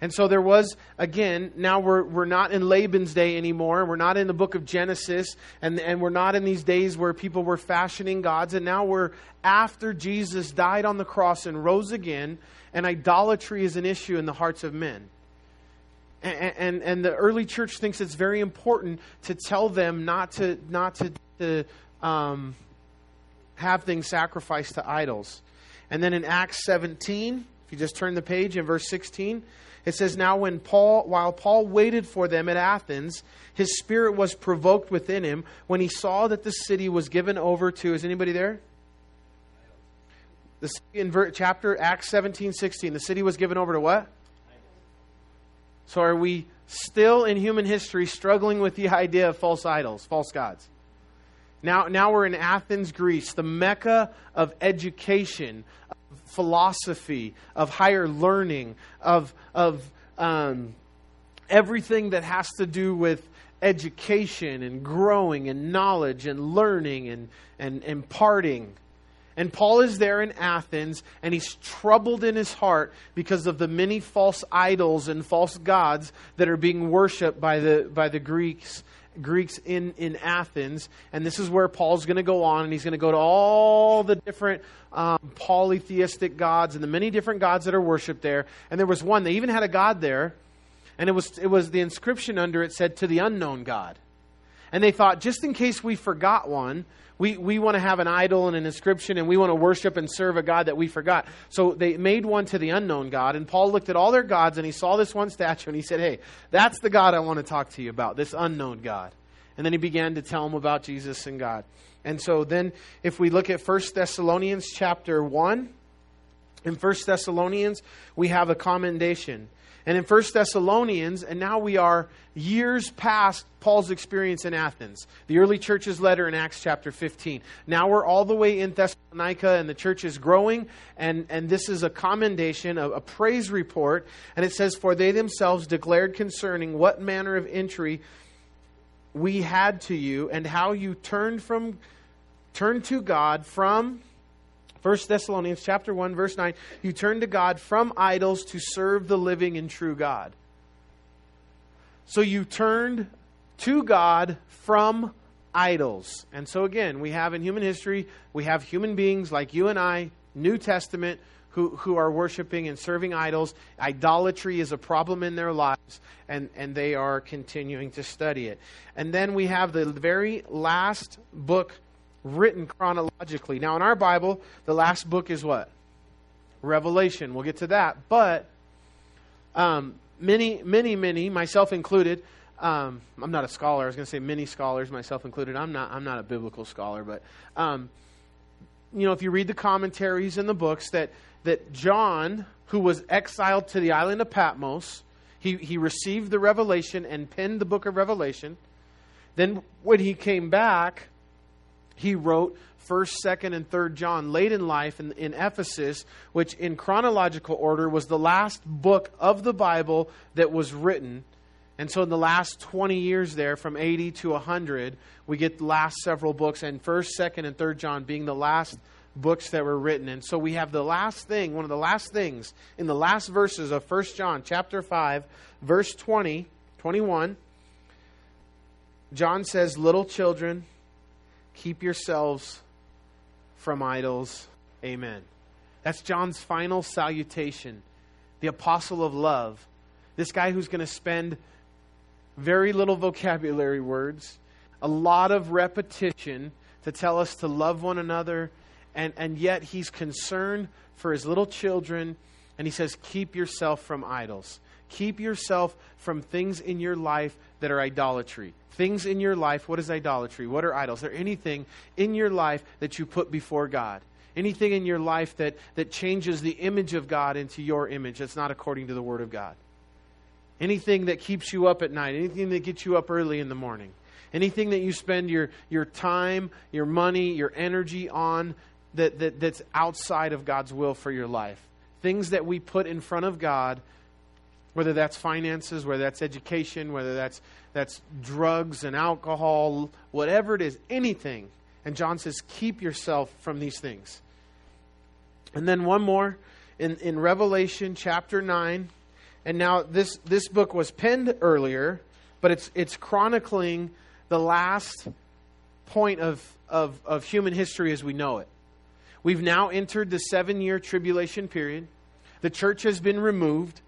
And so there was, again, now we're, we're not in Laban's day anymore. We're not in the book of Genesis. And, and we're not in these days where people were fashioning gods. And now we're after Jesus died on the cross and rose again. And idolatry is an issue in the hearts of men. And, and, and the early church thinks it's very important to tell them not to, not to to um, have things sacrificed to idols. And then in Acts 17, if you just turn the page in verse 16, it says, Now when Paul, while Paul waited for them at Athens, his spirit was provoked within him when he saw that the city was given over to, is anybody there? The city in chapter Acts 17, 16, the city was given over to what? So are we still in human history struggling with the [laughs] idea of false idols, false gods? Now, now we're in Athens, Greece, the mecca of education, philosophy, of higher learning, of, of um, everything that has to do with education and growing and knowledge and learning and, and imparting. And Paul is there in Athens, and he's troubled in his heart because of the many false idols and false gods that are being worshipped by the, by the Greeks Greeks in, in Athens. And this is where Paul's going to go on, and he's going to go to all the different um, polytheistic gods and the many different gods that are worshipped there. And there was one, they even had a god there, and it was, it was the inscription under it said, To the unknown God. And they thought, just in case we forgot one, we, we want to have an idol and an inscription and we want to worship and serve a God that we forgot. So they made one to the unknown God. And Paul looked at all their gods and he saw this one statue and he said, Hey, that's the God I want to talk to you about, this unknown God. And then he began to tell them about Jesus and God. And so then if we look at 1 Thessalonians chapter 1, in 1 Thessalonians, we have a commendation. And in 1 Thessalonians, and now we are years past Paul's experience in Athens, the early church's letter in Acts chapter 15. Now we're all the way in Thessalonica, and the church is growing, and, and this is a commendation, a, a praise report. And it says, For they themselves declared concerning what manner of entry we had to you, and how you turned from turned to God from 1 Thessalonians chapter 1 verse 9, you turn to God from idols to serve the living and true God. So you turned to God from idols. And so again, we have in human history, we have human beings like you and I, New Testament, who, who are worshiping and serving idols. Idolatry is a problem in their lives, and, and they are continuing to study it. And then we have the very last book written chronologically. Now, in our Bible, the last book is what? Revelation. We'll get to that. But um, many, many, many, myself included, um, I'm not a scholar. I was going to say many scholars, myself included. I'm not. I'm not a biblical scholar, but um, you know, if you read the commentaries in the books, that that John, who was exiled to the island of Patmos, he he received the revelation and penned the book of Revelation. Then when he came back, he wrote 1st, 2nd, and 3rd John late in life in, in Ephesus, which in chronological order was the last book of the Bible that was written. And so in the last 20 years there, from 80 to 100, we get the last several books, and 1st, 2nd, and 3rd John being the last books that were written. And so we have the last thing, one of the last things in the last verses of 1 John chapter 5, verse 20, 21. John says, Little children, keep yourselves from idols. Amen. That's John's final salutation. The apostle of love. This guy who's going to spend very little vocabulary words, a lot of repetition to tell us to love one another, and, and yet he's concerned for his little children, and he says, Keep yourself from idols. Keep yourself from things in your life that are idolatry. Things in your life, what is idolatry? What are idols? Is there anything in your life that you put before God? Anything in your life that, that changes the image of God into your image that's not according to the Word of God? Anything that keeps you up at night, anything that gets you up early in the morning, anything that you spend your, your time, your money, your energy on that, that, that's outside of God's will for your life. Things that we put in front of God, whether that's finances, whether that's education, whether that's, that's drugs and alcohol, whatever it is, anything. And John says, keep yourself from these things. And then one more in, in Revelation chapter 9 and now this, this book was penned earlier, but it's, it's chronicling the last point of, of, of human history as we know it. We've now entered the seven year tribulation period. The church has been removed.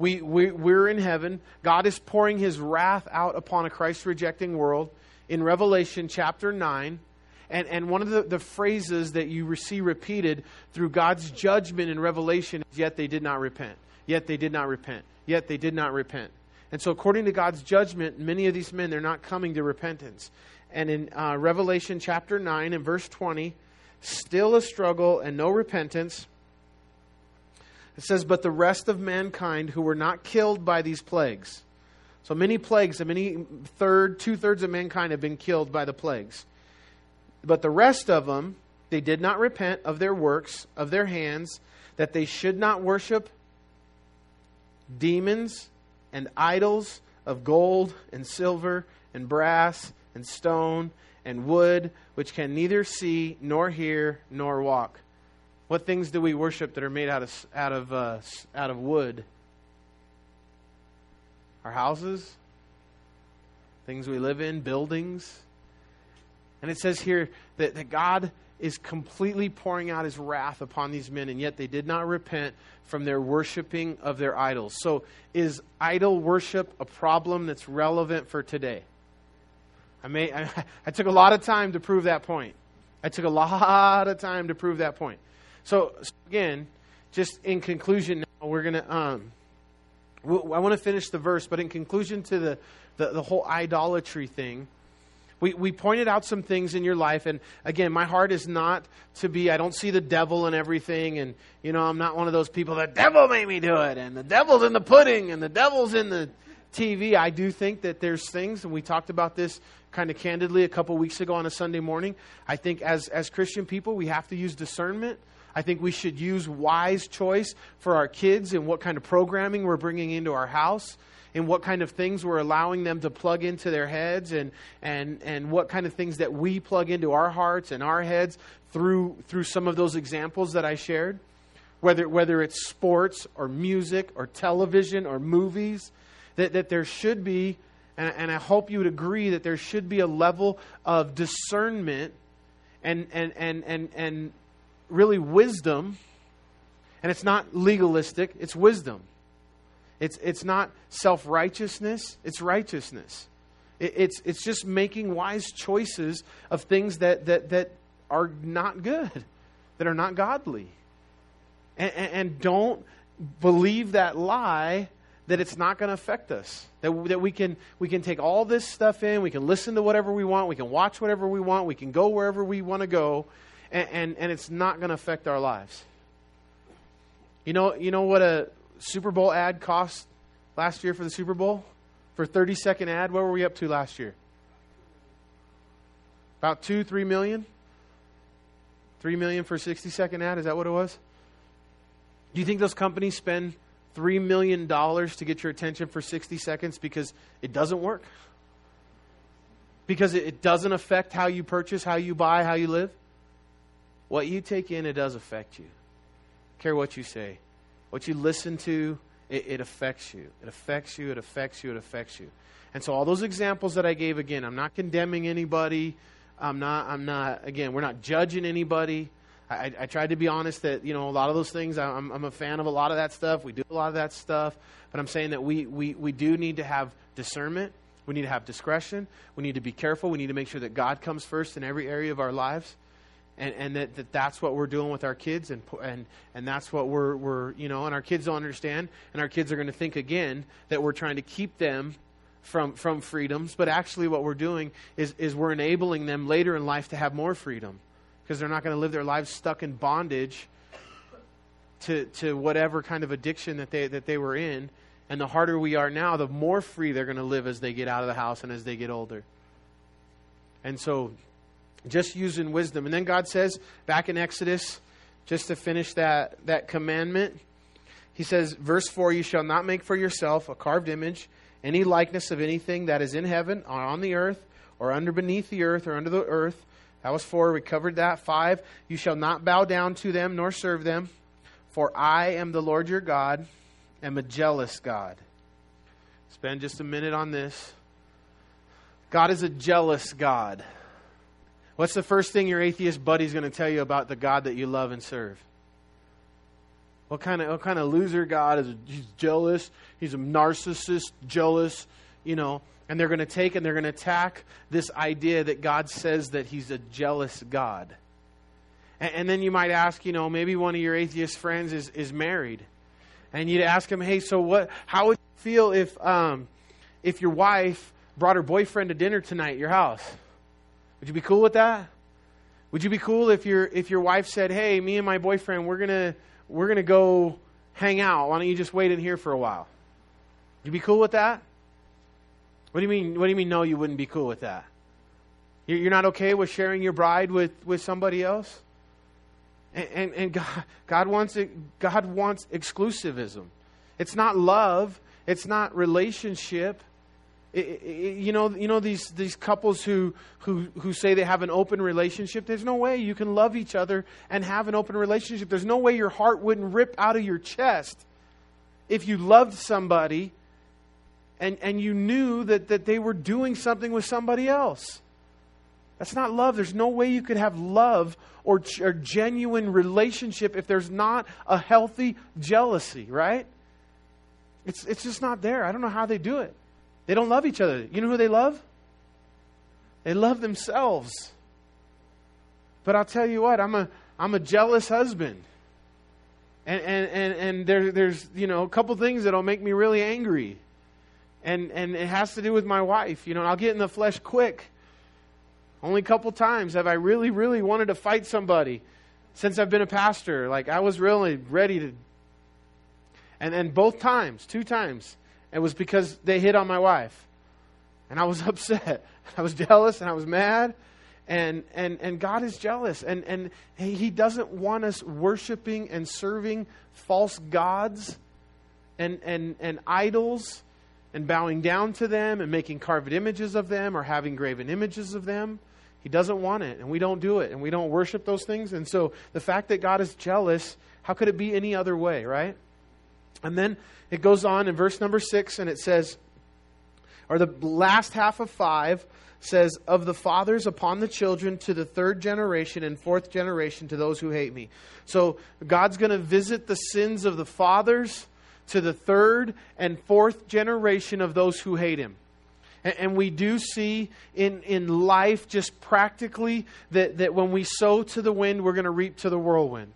We, we, we're in heaven. God is pouring his wrath out upon a Christ rejecting world in Revelation chapter 9. And, and one of the, the phrases that you see repeated through God's judgment in Revelation is, Yet they did not repent yet they did not repent. Yet they did not repent. And so, according to God's judgment, many of these men, they're not coming to repentance. And in uh, Revelation chapter 9 and verse 20, still a struggle and no repentance. It says, But the rest of mankind who were not killed by these plagues. So many plagues, and many third, two thirds of mankind have been killed by the plagues. But the rest of them, they did not repent of their works, of their hands, that they should not worship demons and idols of gold and silver and brass and stone and wood, which can neither see nor hear nor walk. What things do we worship that are made out of, out of, uh, out of wood? Our houses, things we live in, buildings. And it says here that, that God is completely pouring out his wrath upon these men, and yet they did not repent from their worshiping of their idols. So, is idol worship a problem that's relevant for today? I, may, I, [laughs] I took a lot of time to prove that point. I took a lot of time to prove that point. So, so again, just in conclusion, now we're going to. Um, I want to finish the verse, but in conclusion to the, the, the whole idolatry thing, we, we pointed out some things in your life, and again, my heart is not to be, I don't see the devil in everything, and, you know, I'm not one of those people, the devil made me do it, and the devil's in the pudding, and the devil's in the TV. I do think that there's things, and we talked about this kind of candidly a couple weeks ago on a Sunday morning. I think as, as Christian people, we have to use discernment. I think we should use wise choice for our kids and what kind of programming we're bringing into our house and what kind of things we're allowing them to plug into their heads and, and, and what kind of things that we plug into our hearts and our heads through, through some of those examples that I shared. Whether, whether it's sports or music or television or movies, that, that there should be, and, and I hope you would agree, that there should be a level of discernment and, and, and, and, and really wisdom. And it's not legalistic, it's wisdom. It's, it's not self righteousness, it's righteousness. It, it's, it's just making wise choices of things that, that, that are not good, that are not godly. And, and, and don't believe that lie that it's not going to affect us. That, that we, can, we can take all this stuff in, we can listen to whatever we want, we can watch whatever we want, we can go wherever we want to go, and, and, and it's not going to affect our lives. You know, you know what a Super Bowl ad cost last year for the Super Bowl? For 30 second ad, what were we up to last year? About two, three million? Three million for a 60 second ad? Is that what it was? Do you think those companies spend $3 million to get your attention for 60 seconds because it doesn't work? Because it doesn't affect how you purchase, how you buy, how you live? What you take in, it does affect you. Care what you say. What you listen to, it, it affects you. It affects you, it affects you, it affects you. And so, all those examples that I gave again, I'm not condemning anybody. I'm not, I'm not, again, we're not judging anybody. I, I tried to be honest that, you know, a lot of those things, I'm, I'm a fan of a lot of that stuff. We do a lot of that stuff. But I'm saying that we, we, we do need to have discernment. We need to have discretion. We need to be careful. We need to make sure that God comes first in every area of our lives. And, and that, that that's what we're doing with our kids and, and, and that's what we're, we're, you know, and our kids don't understand. And our kids are going to think again that we're trying to keep them from, from freedoms. But actually what we're doing is, is we're enabling them later in life to have more freedom because they're not going to live their lives stuck in bondage to, to whatever kind of addiction that they, that they were in. And the harder we are now, the more free they're going to live as they get out of the house and as they get older. And so, just using wisdom. And then God says, back in Exodus, just to finish that, that commandment, He says, verse 4 You shall not make for yourself a carved image, any likeness of anything that is in heaven, or on the earth, or under beneath the earth, or under the earth that was four. We covered that. Five, you shall not bow down to them nor serve them, for I am the Lord your God, am a jealous God. Spend just a minute on this. God is a jealous God. What's the first thing your atheist buddy's going to tell you about the God that you love and serve? What kind of what kind of loser God is? He's jealous. He's a narcissist, jealous. You know, and they're going to take and they're going to attack this idea that God says that He's a jealous God. And, and, then you might ask, you know, maybe one of your atheist friends is, is married. And you'd ask him, hey, so what, how would you feel if, um, if your wife brought her boyfriend to dinner tonight at your house? Would you be cool with that? Would you be cool if your, if your wife said, hey, me and my boyfriend, we're to we're gonna go hang out. Why don't you just wait in here for a while? Would you be cool with that? What do you mean? What do you mean? No, you wouldn't be cool with that. You're not okay with sharing your bride with, with somebody else. And, and, and God, God wants God wants exclusivism. It's not love. It's not relationship. You know, you know these, these couples who, who, who say they have an open relationship. There's no way you can love each other and have an open relationship. There's no way your heart wouldn't rip out of your chest if you loved somebody and, and you knew that, that they were doing something with somebody else. That's not love. There's no way you could have love or, or genuine relationship if there's not a healthy jealousy, right? It's, it's just not there. I don't know how they do it. They don't love each other. You know who they love? They love themselves. But I'll tell you what, I'm a, I'm a jealous husband. And, and, and, and there, there's, you know, a couple things that'll make me really angry and and it has to do with my wife. You know, I'll get in the flesh quick. Only a couple times have I really, really wanted to fight somebody since I've been a pastor. Like I was really ready to. And and both times, two times, it was because they hit on my wife, and I was [laughs] upset. I was jealous and I was mad. And, and, and God is jealous. And, and He doesn't want us worshiping and serving false gods and, and, and idols and bowing down to them and making carved images of them or having graven images of them. He doesn't want it, and we don't do it, and we don't worship those things. And so the fact that God is jealous, how could it be any other way, right? And then it goes on in verse number six, and it says, or the last half of five says, Of the fathers upon the children to the third generation and fourth generation to those who hate me. So God's going to visit the sins of the fathers to the third and fourth generation of those who hate him. And, we do see in, in life, just practically, that, that when we sow to the wind, we're going to reap to the whirlwind.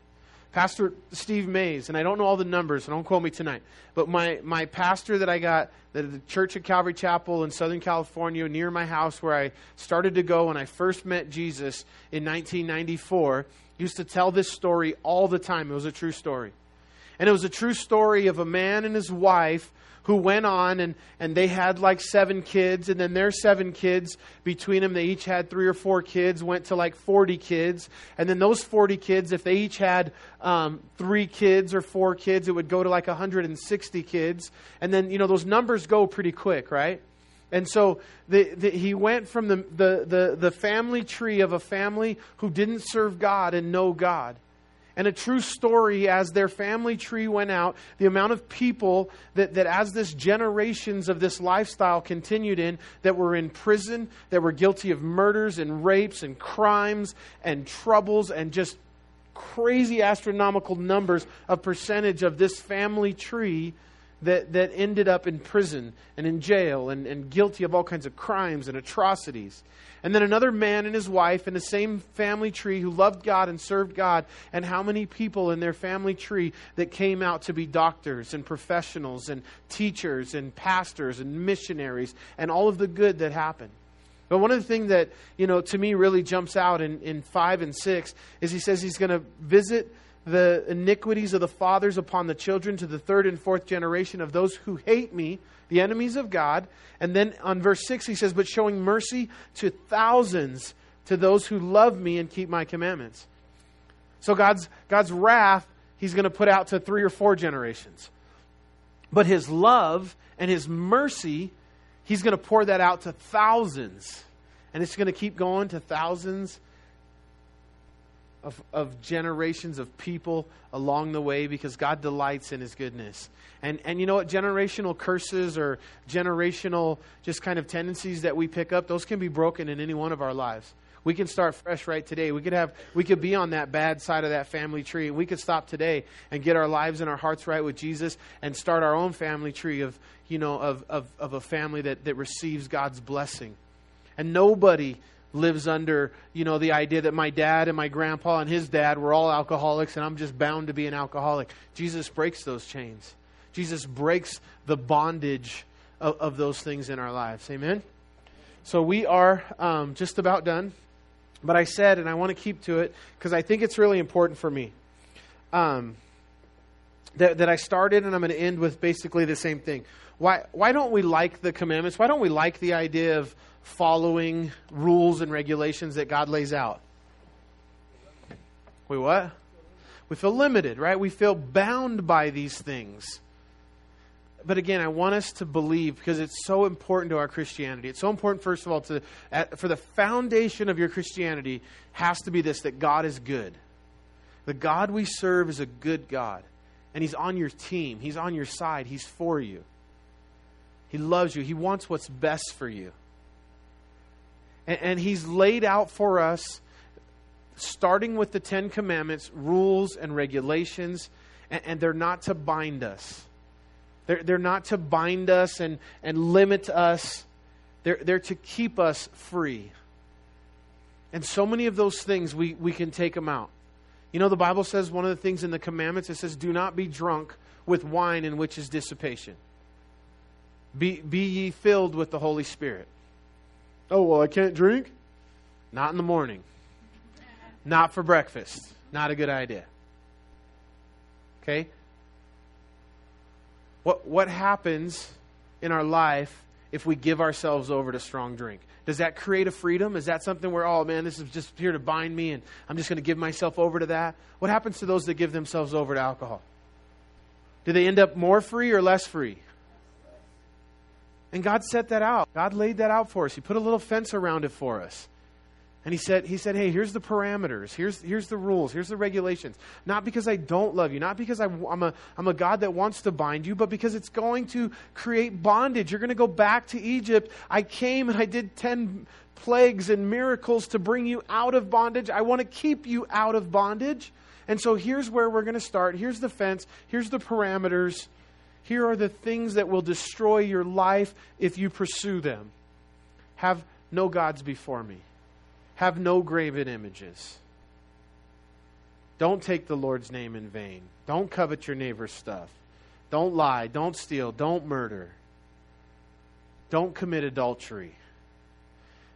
Pastor Steve Mays, and I don't know all the numbers, so don't quote me tonight, but my, my pastor that I got, the, the Church of Calvary Chapel in Southern California, near my house where I started to go when I first met Jesus in 1994, used to tell this story all the time. It was a true story. And it was a true story of a man and his wife who went on and, and they had like seven kids, and then their seven kids, between them, they each had three or four kids, went to like 40 kids. And then those 40 kids, if they each had um, three kids or four kids, it would go to like 160 kids. And then, you know, those numbers go pretty quick, right? And so the, the, he went from the, the, the, the family tree of a family who didn't serve God and know God And a true story as their family tree went out, the amount of people that, that as this generations of this lifestyle continued in, that were in prison, that were guilty of murders and rapes and crimes and troubles and just crazy astronomical numbers of percentage of this family tree that, that ended up in prison and in jail and, and guilty of all kinds of crimes and atrocities. And then another man and his wife in the same family tree who loved God and served God. And how many people in their family tree that came out to be doctors and professionals and teachers and pastors and missionaries and all of the good that happened. But one of the things that, you know, to me really jumps out in, in 5 and 6 is he says he's going to visit the iniquities of the fathers upon the children to the third and fourth generation of those who hate me, the enemies of God. And then on verse 6, he says, But showing mercy to thousands to those who love me and keep my commandments. So God's, God's wrath, he's going to put out to three or four generations. But his love and his mercy, he's going to pour that out to thousands. And it's going to keep going to thousands of, of generations of people along the way because God delights in his goodness. And, and you know what? Generational curses or generational just kind of tendencies that we pick up, those can be broken in any one of our lives. We can start fresh right today. We could have we could be on that bad side of that family tree. We could stop today and get our lives and our hearts right with Jesus and start our own family tree of you know of of, of a family that, that receives God's blessing. And nobody lives under, you know, the idea that my dad and my grandpa and his dad were all alcoholics and I'm just bound to be an alcoholic. Jesus breaks those chains. Jesus breaks the bondage of, of those things in our lives. Amen? So we are um, just about done. But I said, and I want to keep to it because I think it's really important for me. Um, that, that I started, and I'm going to end with basically the same thing. Why, why don't we like the commandments? Why don't we like the idea of following rules and regulations that God lays out? We what? We feel limited, right? We feel bound by these things. But again, I want us to believe because it's so important to our Christianity. It's so important, first of all, to for the foundation of your Christianity has to be this: that God is good. The God we serve is a good God, and He's on your team. He's on your side. He's for you. He loves you. He wants what's best for you. And, and He's laid out for us, starting with the Ten Commandments, rules and regulations, and, and they're not to bind us. They're, they're not to bind us and, and limit us, they're, they're to keep us free. And so many of those things, we, we can take them out. You know, the Bible says one of the things in the commandments, it says, Do not be drunk with wine in which is dissipation. Be, be ye filled with the Holy Spirit. Oh, well, I can't drink? Not in the morning. Not for breakfast. Not a good idea. Okay? What, what happens in our life if we give ourselves over to strong drink? Does that create a freedom? Is that something where, oh man, this is just here to bind me and I'm just going to give myself over to that? What happens to those that give themselves over to alcohol? Do they end up more free or less free? And God set that out. God laid that out for us. He put a little fence around it for us. And he said, he said, hey, here's the parameters. Here's, here's the rules. Here's the regulations. Not because I don't love you, not because I, am a, I'm a God that wants to bind you, but because it's going to create bondage. You're going to go back to Egypt. I came and I did 10 plagues and miracles to bring you out of bondage. I want to keep you out of bondage. And so here's where we're going to start. Here's the fence. Here's the parameters. Here are the things that will destroy your life if you pursue them. Have no gods before me. Have no graven images. Don't take the Lord's name in vain. Don't covet your neighbor's stuff. Don't lie. Don't steal. Don't murder. Don't commit adultery.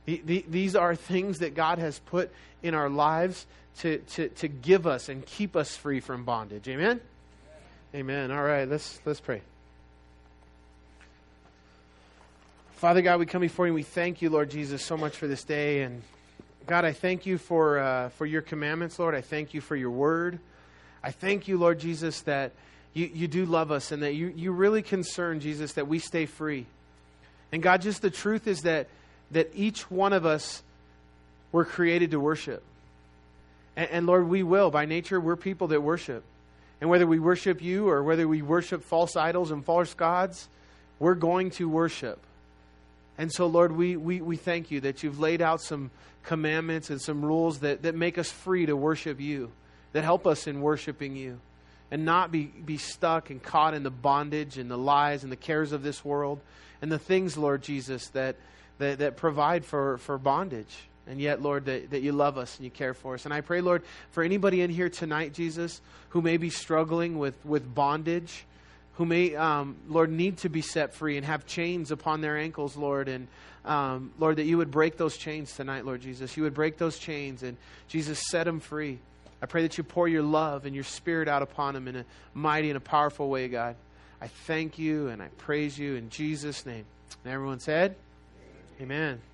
These are things that God has put in our lives to, to, to give us and keep us free from bondage. Amen? Amen. All right, let's, let's pray. Father God, we come before you and we thank you, Lord Jesus, so much for this day. And God, I thank you for, uh, for your commandments, Lord. I thank you for your word. I thank you, Lord Jesus, that you, you do love us and that you, you really concern, Jesus, that we stay free. And God, just the truth is that, that each one of us were created to worship. And, and Lord, we will. By nature, we're people that worship. And whether we worship you or whether we worship false idols and false gods, we're going to worship. And so, Lord, we, we, we thank you that you've laid out some commandments and some rules that, that make us free to worship you, that help us in worshiping you, and not be, be stuck and caught in the bondage and the lies and the cares of this world and the things, Lord Jesus, that, that, that provide for, for bondage. And yet, Lord, that, that you love us and you care for us. And I pray, Lord, for anybody in here tonight, Jesus, who may be struggling with, with bondage who may, um, Lord, need to be set free and have chains upon their ankles, Lord. And um, Lord, that you would break those chains tonight, Lord Jesus. You would break those chains and Jesus set them free. I pray that you pour your love and your spirit out upon them in a mighty and a powerful way, God. I thank you and I praise you in Jesus' name. And everyone said, Amen. Amen.